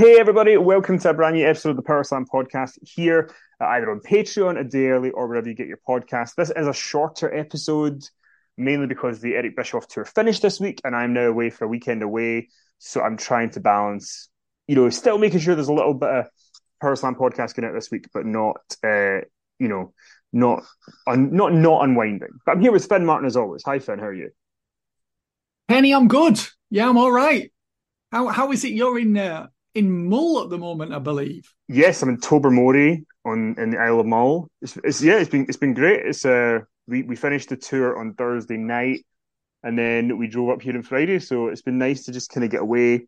Hey everybody, welcome to a brand new episode of the Power Slam podcast here, uh, either on Patreon, a day early, or wherever you get your podcast. This is a shorter episode, mainly because the Eric Bischoff tour finished this week, and I'm now away for a weekend away. So I'm trying to balance, you know, still making sure there's a little bit of Power Slam podcast going out this week, but not, uh, you know, not un- not not unwinding. But I'm here with Finn Martin as always. Hi Finn, how are you? Kenny, I'm good. Yeah, I'm all right. How how is it you're in uh, in Mull at the moment? I believe. Yes, I'm in Tobermory on in the Isle of Mull. It's, it's yeah, it's been it's been great. It's uh we we finished the tour on Thursday night, and then we drove up here on Friday. So it's been nice to just kind of get away,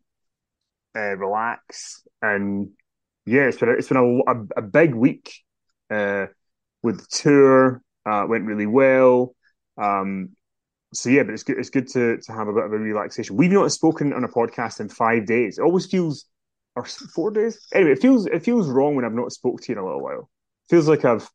uh, relax, and yeah, it's been a, it's been a, a, a big week. Uh, with the tour, uh, went really well. Um, so yeah, but it's good. It's good to to have a bit of a relaxation. We've not spoken on a podcast in five days. It always feels, or four days. Anyway, it feels it feels wrong when I've not spoke to you in a little while. feels like I've,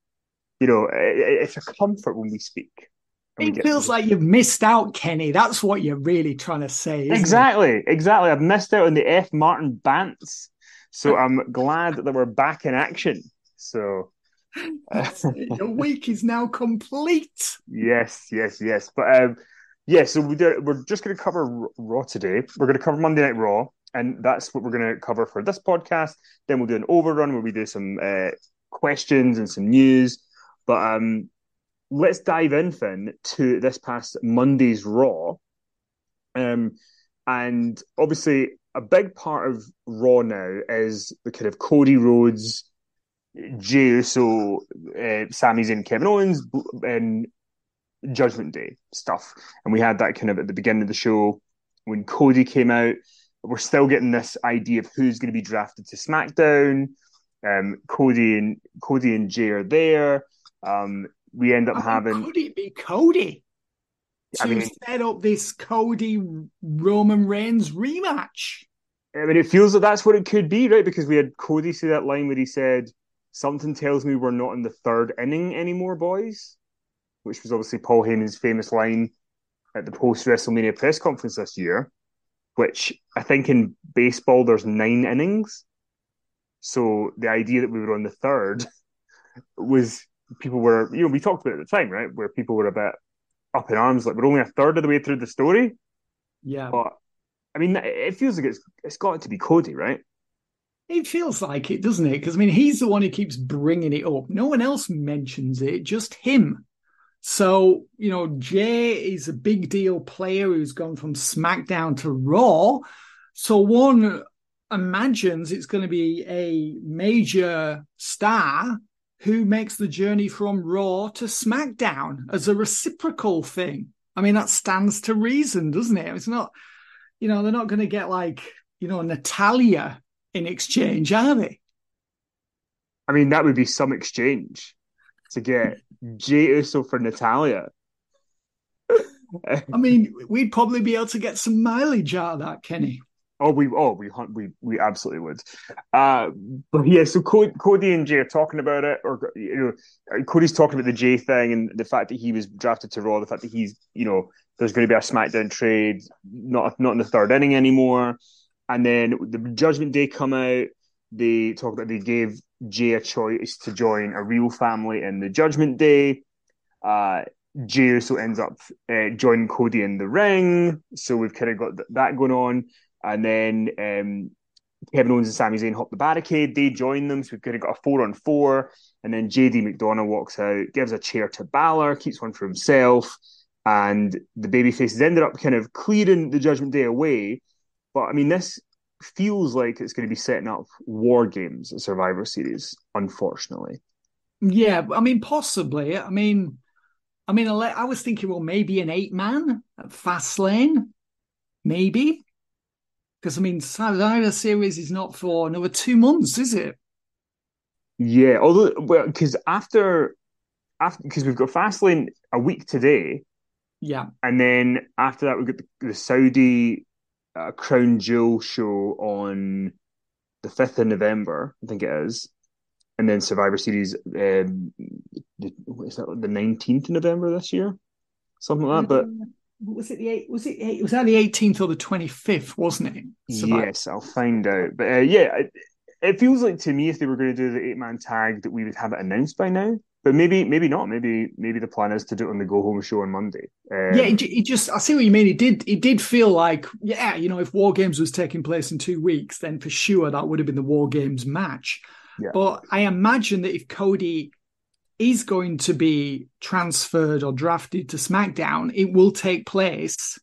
you know, it, it's a comfort when we speak. and we It feels like you've missed out, Kenny. That's what you're really trying to say. isn't it? exactly, exactly. I've missed out on the F Martin bants, so I'm glad that we're back in action. So. uh, Your week is now complete. Yes, yes, yes. But um, yeah, so we do, we're just going to cover Raw today. We're going to cover Monday Night Raw, and that's what we're going to cover for this podcast. Then we'll do an overrun where we do some uh, questions and some news. But um, let's dive in, Finn, to this past Monday's Raw. Um, and obviously, a big part of Raw now is the kind of Cody Rhodes, Jey Uso, uh, Sami Zayn, Kevin Owens, and Judgment Day stuff. And we had that kind of at the beginning of the show when Cody came out. We're still getting this idea of who's going to be drafted to SmackDown. Um, Cody and Cody and Jey are there. Um, we end up I mean, having. Could it be Cody to I mean- set up this Cody Roman Reigns rematch? I mean, it feels that that's what it could be, right? Because we had Cody say that line where he said, "Something tells me we're not in the third inning anymore, boys," which was obviously Paul Heyman's famous line at the post WrestleMania press conference this year. Which I think in baseball there's nine innings, so the idea that we were on the third was people were, you know, we talked about it at the time, right? Where people were a bit up in arms, like we're only a third of the way through the story. Yeah. But I mean, it feels like it's it's got to be Cody, right? It feels like it, doesn't it? Because I mean, he's the one who keeps bringing it up. No one else mentions it, just him. So you know, Jey is a big deal player who's gone from SmackDown to Raw. So one imagines it's going to be a major star who makes the journey from Raw to SmackDown as a reciprocal thing. I mean, that stands to reason, doesn't it? It's not, you know, they're not going to get like, you know, Natalya in exchange, are they? I mean, that would be some exchange to get Jey Uso for Natalya. I mean, we'd probably be able to get some mileage out of that, Kenny. Oh, we oh we hunt we we absolutely would. Uh, but yeah, so Cody, Cody and Jey are talking about it, or you know, Cody's talking about the Jey thing and the fact that he was drafted to Raw, the fact that he's you know there's going to be a SmackDown trade, not not in the third inning anymore, and then the Judgment Day come out. They talk that they gave Jey a choice to join a real family in the Judgment Day. Uh, Jey Uso ends up uh, joining Cody in the ring, so we've kind of got th- that going on. And then um, Kevin Owens and Sami Zayn hop the barricade. They join them, so we've kind of got a four on four. And then JD McDonagh walks out, gives a chair to Balor, keeps one for himself. And the baby faces ended up kind of clearing the Judgment Day away. But I mean, this feels like it's going to be setting up war games at Survivor Series, unfortunately. Yeah, I mean, possibly. I mean, I mean, I was thinking, well, maybe an eight man at Fastlane, maybe. Because I mean, Survivor Series is not for another two months, is it? Yeah, although well, because after after because we've got Fastlane a week today, yeah, and then after that we've got the, the Saudi uh, Crown Jewel show on the fifth of November, I think it is, and then Survivor Series. Um, is that the nineteenth of November this year? Something like that, but was it the eight? Was it? Was on the eighteenth or the twenty fifth, wasn't it? Survivor. Yes, I'll find out. But uh, yeah, it, it, feels like to me if they were going to do the eight man tag that we would have it announced by now. But maybe, maybe not. Maybe, maybe the plan is to do it on the go home show on Monday. Um, yeah, it, it, just I see what you mean. It did, it did feel like, yeah, you know, if War Games was taking place in two weeks, then for sure that would have been the War Games match. Yeah. But I imagine that if Cody is going to be transferred or drafted to SmackDown, it will take place,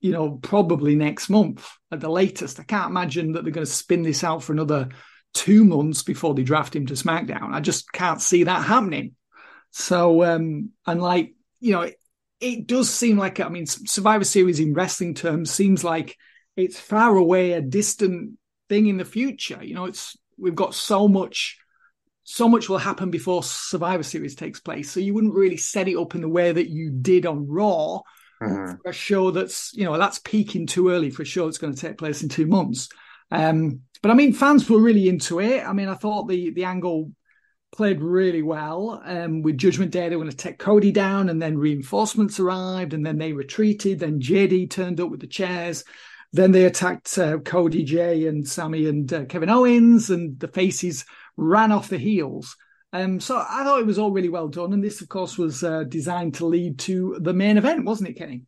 you know, probably next month at the latest. I can't imagine that they're going to spin this out for another two months before they draft him to SmackDown. I just can't see that happening. So, um, and like, you know, it, it does seem like, I mean, Survivor Series in wrestling terms seems like it's far away, a distant thing in the future. You know, it's, we've got so much so much will happen before Survivor Series takes place. So you wouldn't really set it up in the way that you did on Raw mm-hmm. for a show that's, you know, that's peaking too early for a show that's going to take place in two months. Um, but I mean, fans were really into it. I mean, I thought the the angle played really well. Um, with Judgment Day, they were going to take Cody down, and then reinforcements arrived, and then they retreated. Then JD turned up with the chairs. Then they attacked uh, Cody, Jey, and Sami, and uh, Kevin Owens, and the faces ran off the heels. Um, so I thought it was all really well done, and this, of course, was uh, designed to lead to the main event, wasn't it, Kenny?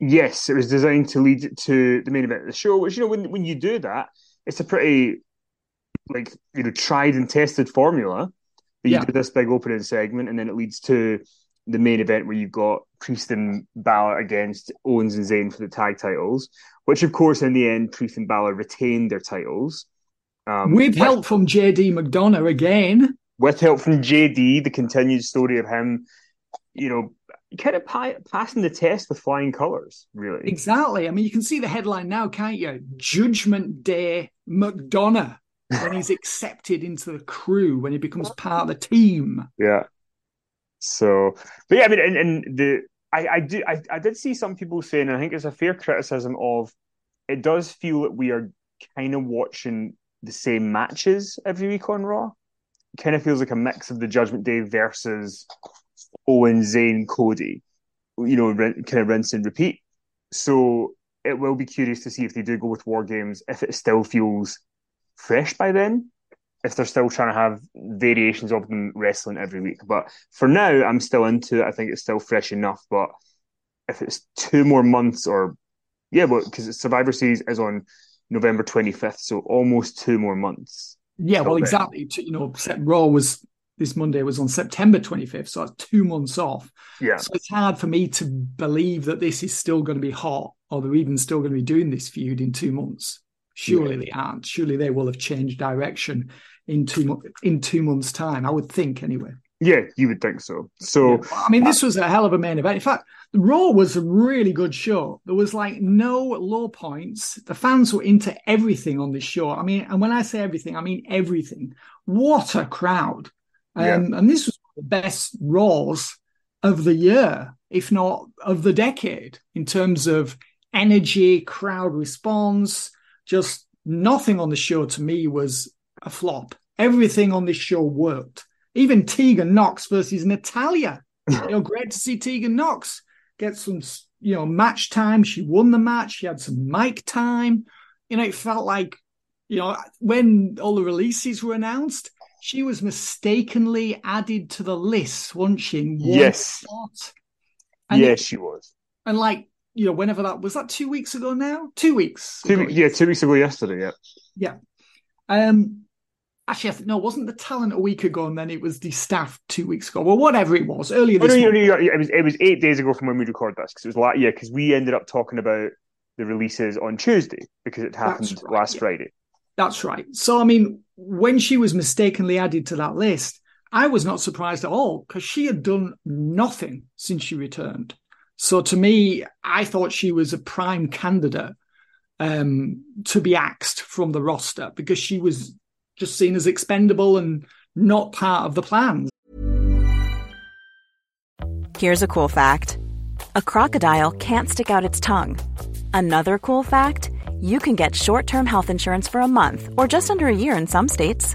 Yes, it was designed to lead to the main event of the show. Which you know, when when you do that, it's a pretty like you know tried and tested formula. That Yeah. you do this big opening segment, and then it leads to the main event where you've got Priest and Balor against Owens and Zayn for the tag titles. Which, of course, in the end, Priest and Balor retained their titles. Um, With help from JD McDonagh again. with help from JD, the continued story of him, you know, kind of pi- passing the test with flying colors, really. Exactly. I mean, you can see the headline now, can't you? Judgment Day McDonagh when he's accepted into the crew, when he becomes part of the team. Yeah. So, but yeah, I mean, and, and the I I do I, I did see some people saying, and I think it's a fair criticism of it does feel that we are kind of watching the same matches every week on Raw. It kind of feels like a mix of the Judgment Day versus Owen, Zayn, Cody. You know, kind of rinse and repeat. So it will be curious to see if they do go with War Games, if it still feels fresh by then, if they're still trying to have variations of them wrestling every week. But for now, I'm still into it. I think it's still fresh enough. But if it's two more months or, yeah, well, because Survivor Series is on November 25th, so almost two more months. Yeah, well, then. exactly. You know, Raw was this Monday was on September 25th, so that's two months off. Yeah. So it's hard for me to believe that this is still going to be hot, or they're even still going to be doing this feud in two months. Surely they aren't. Surely they will have changed direction in two in two months' time. I would think anyway. Yeah, you would think so. So I mean, this was a hell of a main event. In fact, Raw was a really good show. There was like no low points. The fans were into everything on this show. I mean, and when I say everything, I mean everything. What a crowd! Um, And this was the best Raws of the year, if not of the decade, in terms of energy, crowd response. Just nothing on the show to me was a flop. Everything on this show worked. Even Tegan Nox versus Natalya. you know, great to see Tegan Nox get some, you know, match time. She won the match. She had some mic time. You know, it felt like, you know, when all the releases were announced, she was mistakenly added to the list, wasn't she? In one Yes. spot. And yes, she was. and like, you know, whenever that was that two weeks ago now? Two weeks. Two, ago. yeah, two weeks ago yesterday. Yeah. Yeah. Um actually I think no, it wasn't the talent a week ago and then it was the staff two weeks ago. Well, whatever it was, earlier Oh, this no, month. no, no, no, it was it was eight days ago from when we recorded this because it was like yeah because we ended up talking about the releases on Tuesday because it happened right, last yeah. Friday. That's right. So I mean, when she was mistakenly added to that list, I was not surprised at all because she had done nothing since she returned. So to me, I thought she was a prime candidate um, to be axed from the roster because she was just seen as expendable and not part of the plans. Here's a cool fact a crocodile can't stick out its tongue. Another cool fact you can get short term health insurance for a month or just under a year in some states.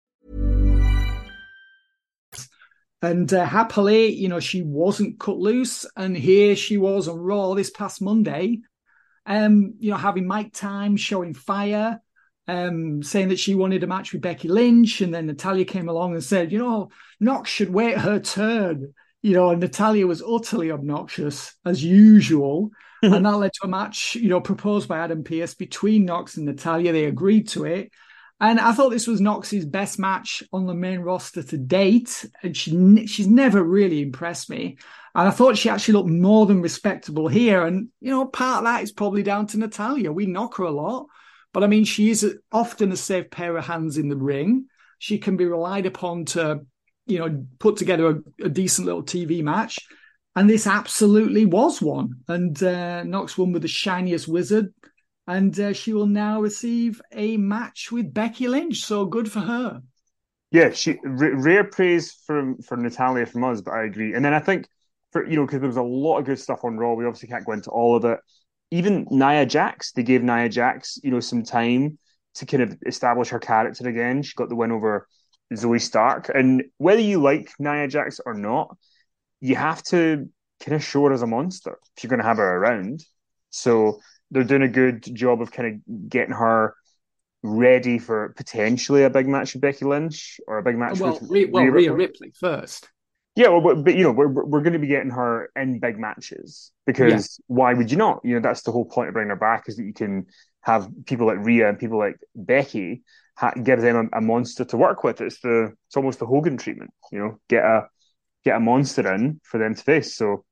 And uh, happily, you know, she wasn't cut loose. And here she was on Raw this past Monday, um, you know, having mic time, showing fire, um, saying that she wanted a match with Becky Lynch. And then Natalya came along and said, you know, Nox should wait her turn. You know, and Natalya was utterly obnoxious as usual. and that led to a match, you know, proposed by Adam Pearce between Nox and Natalya. They agreed to it. And I thought this was Nox's best match on the main roster to date. And she, she's never really impressed me. And I thought she actually looked more than respectable here. And, you know, part of that is probably down to Natalya. We knock her a lot. But I mean, she is often a safe pair of hands in the ring. She can be relied upon to, you know, put together a, a decent little TV match. And this absolutely was one. And uh, Nox won with the shiniest wizard and uh, she will now receive a match with Becky Lynch. So good for her. Yeah, she r- rare praise from for Natalya from us, but I agree. And then I think for you know because there was a lot of good stuff on Raw. We obviously can't go into all of it. Even Nia Jax, they gave Nia Jax you know some time to kind of establish her character again. She got the win over Zoey Stark, and whether you like Nia Jax or not, you have to kind of show her as a monster if you're going to have her around. So they're doing a good job of kind of getting her ready for potentially a big match with Becky Lynch or a big match Well, with Rhea, well, Rhea Ripley. Ripley first. Yeah, well, but, but you know, we're we're going to be getting her in big matches because why would you not? You know, that's the whole point of bringing her back is that you can have people like Rhea and people like Becky ha- give them a, a monster to work with. It's the it's almost the Hogan treatment. You know, get a get a monster in for them to face. So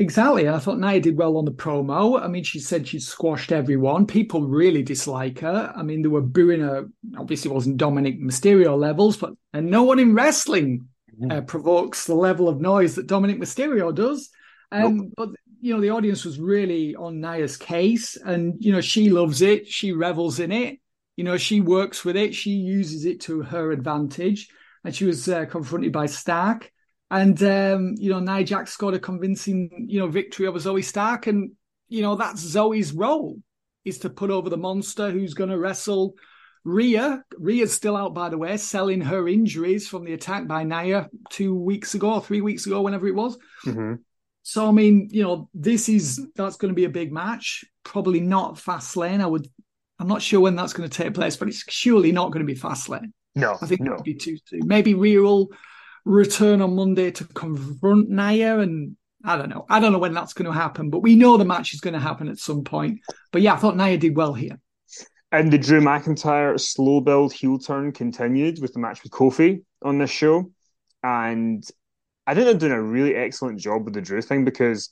Exactly. I thought Nia did well on the promo. I mean, she said she squashed everyone. People really dislike her. I mean, they were booing her. Obviously, it wasn't Dominik Mysterio levels, but and no one in wrestling uh, provokes the level of noise that Dominik Mysterio does. Um, But you know, the audience was really on Nia's case, and you know, she loves it. She revels in it. You know, she works with it. She uses it to her advantage. And she was uh, confronted by Stark, and um, you know, Nia Jax scored a convincing, you know, victory over Zoey Stark, and you know, that's Zoey's role is to put over the monster who's going to wrestle Rhea. Rhea's still out, by the way, selling her injuries from the attack by Nia two weeks ago, or three weeks ago, whenever it was. Mm-hmm. So I mean, you know, this is that's going to be a big match. Probably not Fastlane. I would. I'm not sure when that's going to take place, but it's surely not going to be Fastlane. No, I think no. it would be too soon. Maybe Rhea will return on Monday to confront Nia, and I don't know. I don't know when that's going to happen, but we know the match is going to happen at some point. But yeah, I thought Nia did well here. And the Drew McIntyre slow build heel turn continued with the match with Kofi on this show. And I think they're doing a really excellent job with the Drew thing because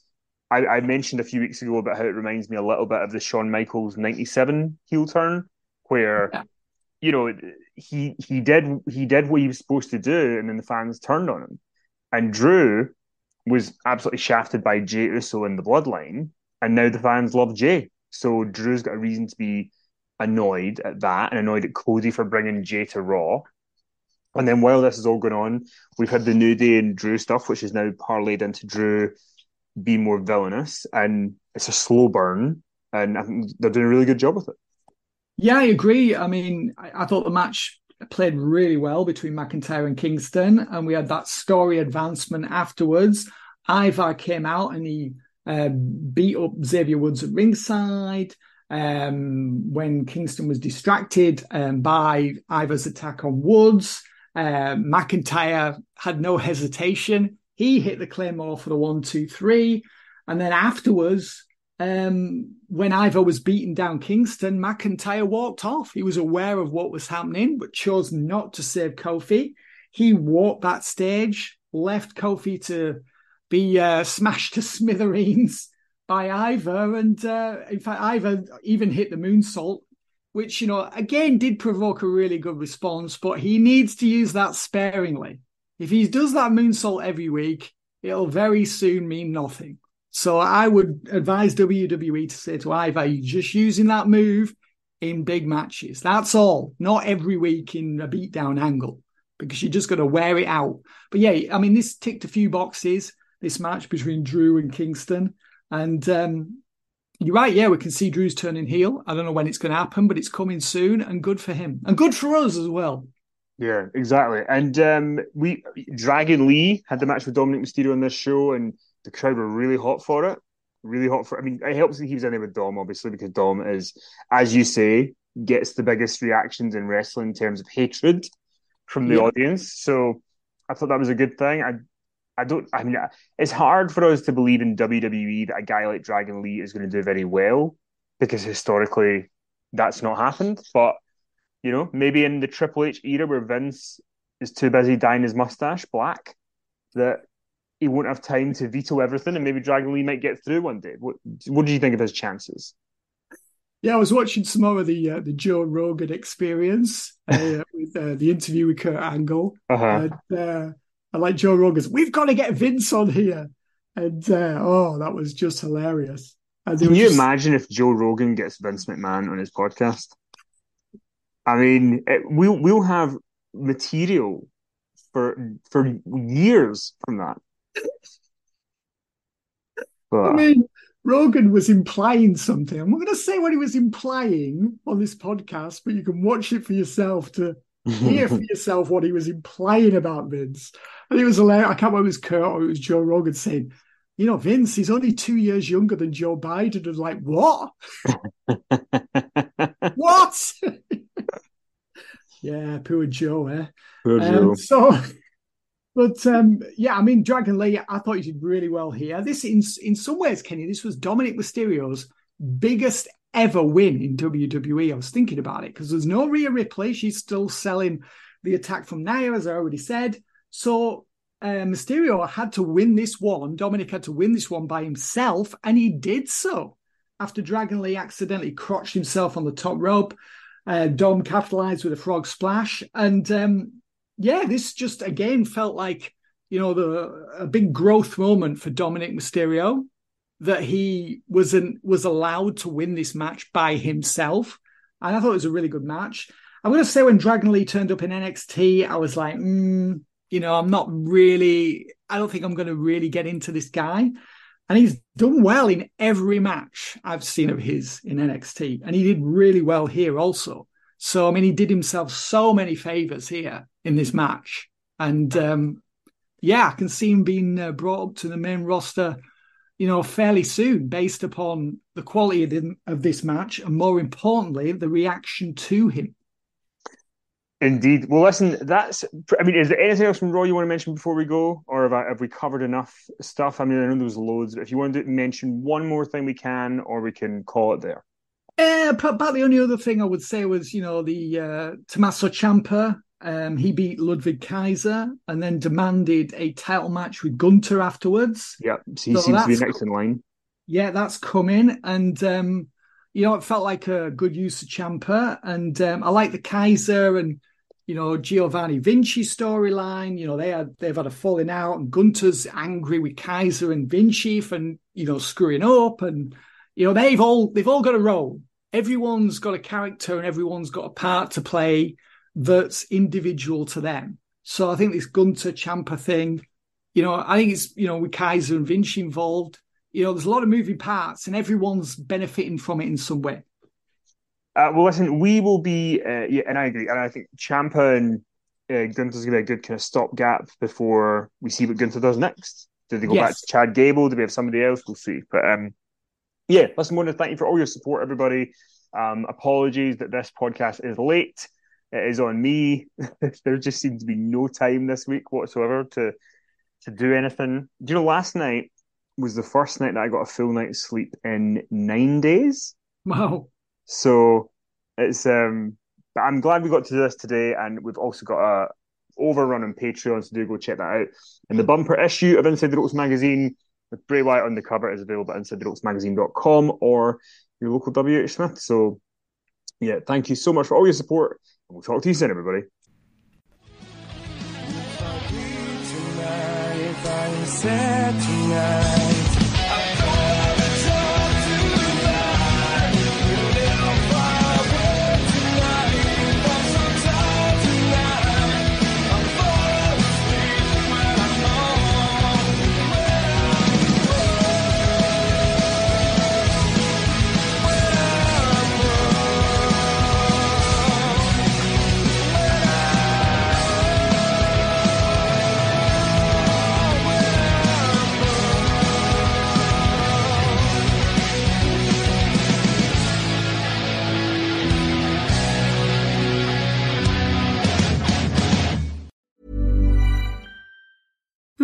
I, I mentioned a few weeks ago about how it reminds me a little bit of the Shawn Michaels 97 heel turn, where, Yeah. You know, he he did he did what he was supposed to do, and then the fans turned on him. And Drew was absolutely shafted by Jey Uso in the bloodline, and now the fans love Jey. So Drew's got a reason to be annoyed at that and annoyed at Cody for bringing Jey to Raw. And then while this is all going on, we've had the New Day and Drew stuff, which is now parlayed into Drew being more villainous, and it's a slow burn, and I think they're doing a really good job with it. Yeah, I agree. I mean, I, I thought the match played really well between McIntyre and Kingston, and we had that story advancement afterwards. Ivar came out and he uh, beat up Xavier Woods at ringside. Um, when Kingston was distracted um, by Ivar's attack on Woods, uh, McIntyre had no hesitation. He hit the claymore for the one, two, three, and then afterwards, um, when Ivar was beaten down Kingston, McIntyre walked off. He was aware of what was happening, but chose not to save Kofi. He walked that stage, left Kofi to be uh, smashed to smithereens by Ivar, and uh, in fact, Ivar even hit the moonsault, which you know again did provoke a really good response. But he needs to use that sparingly. If he does that moonsault every week, it'll very soon mean nothing. So I would advise WWE to say to Ivar, you're just using that move in big matches. That's all, not every week in a beatdown angle, because you're just going to wear it out. But yeah, I mean, this ticked a few boxes, this match between Drew and Kingston. And um, you're right, yeah, we can see Drew's turning heel. I don't know when it's going to happen, but it's coming soon and good for him and good for us as well. Yeah, exactly. And um, we Dragon Lee had the match with Dominik Mysterio on this show, and the crowd were really hot for it. Really hot for. I mean, it helps that he was in there with Dom, obviously, because Dom is, as you say, gets the biggest reactions in wrestling in terms of hatred from the Yeah. audience. So I thought that was a good thing. I, I don't. I mean, it's hard for us to believe in WWE that a guy like Dragon Lee is going to do very well because historically that's not happened. But you know, maybe in the Triple H era where Vince is too busy dyeing his mustache black, that he won't have time to veto everything, and maybe Dragon Lee might get through one day. What What do you think of his chances? Yeah, I was watching some more of the uh, the Joe Rogan experience uh, with uh, the interview with Kurt Angle. Uh-huh. And uh, I like Joe Rogan's. We've got to get Vince on here, and uh, oh, that was just hilarious. Can you just- imagine if Joe Rogan gets Vince McMahon on his podcast? I mean, it, we'll we'll have material for for years from that. I mean, Rogan was implying something. I'm not going to say what he was implying on this podcast, but you can watch it for yourself to hear for yourself what he was implying about Vince. And it was hilarious. I can't remember it was Kurt or it was Joe Rogan saying, you know, Vince, he's only two years younger than Joe Biden. And like, what? what? yeah, poor Joe, eh? Poor Um, Joe. so, but um, yeah, I mean, Dragon Lee, I thought he did really well here. This, in in some ways, Kenny, this was Dominik Mysterio's biggest ever win in WWE. I was thinking about it because there's no Rhea Ripley. She's still selling the attack from Nia, as I already said. So uh, Mysterio had to win this one. Dominik had to win this one by himself, and he did so. After Dragon Lee accidentally crotched himself on the top rope, uh, Dom capitalized with a frog splash, and um, yeah, this just again felt like you know the a big growth moment for Dominik Mysterio. that he wasn't was allowed to win this match by himself. And I thought it was a really good match. I'm going to say when Dragon Lee turned up in NXT, I was like, mm, you know, I'm not really, I don't think I'm going to really get into this guy. And he's done well in every match I've seen of his in NXT. And he did really well here also. So, I mean, he did himself so many favors here in this match. And um, yeah, I can see him being uh, brought up to the main roster you know, fairly soon based upon the quality of, the, of this match and more importantly, the reaction to him. Indeed. Well, listen, that's. I mean, is there anything else from Raw you want to mention before we go, or have, I, have we covered enough stuff? I mean, I know there was loads. But if you want to mention one more thing, we can, or we can call it there. Uh, about the only other thing I would say was, you know, the uh, Tommaso Ciampa um, he beat Ludwig Kaiser and then demanded a title match with Gunther afterwards. Yeah, so he so seems to be next in line. Yeah, that's coming. And, um, you know, it felt like a good use of Ciampa. And um, I like the Kaiser and, you know, Giovanni Vinci storyline. You know, they had they've had a falling out, and Gunther's angry with Kaiser and Vinci for, you know, screwing up. And, you know, they've all they've all got a role. Everyone's got a character and everyone's got a part to play that's individual to them. So I think this Gunther Ciampa thing, you know, I think it's, you know, with Kaiser and Vinci involved, you know, there's a lot of moving parts and everyone's benefiting from it in some way. Uh, well, listen, we will be, uh, yeah, and I agree. And I think Ciampa and uh, Gunther's going to be a good kind of stopgap before we see what Gunther does next. Do they go yes. back to Chad Gable? Do we have somebody else? We'll see. But um, yeah, listen, to thank you for all your support, everybody. Um, apologies that this podcast is late it is on me. there just seemed to be no time this week whatsoever to to do anything. Do you know last night was the first night that I got a full night's sleep in nine days. Wow. So it's um but I'm glad we got to do this today and we've also got a overrun on Patreon, so do go check that out. And the bumper issue of Inside the Ropes magazine with Bray Wyatt on the cover is available at InsideTheRopesMagazine.com or your local WH Smith. So yeah, thank you so much for all your support We'll talk to you soon, everybody.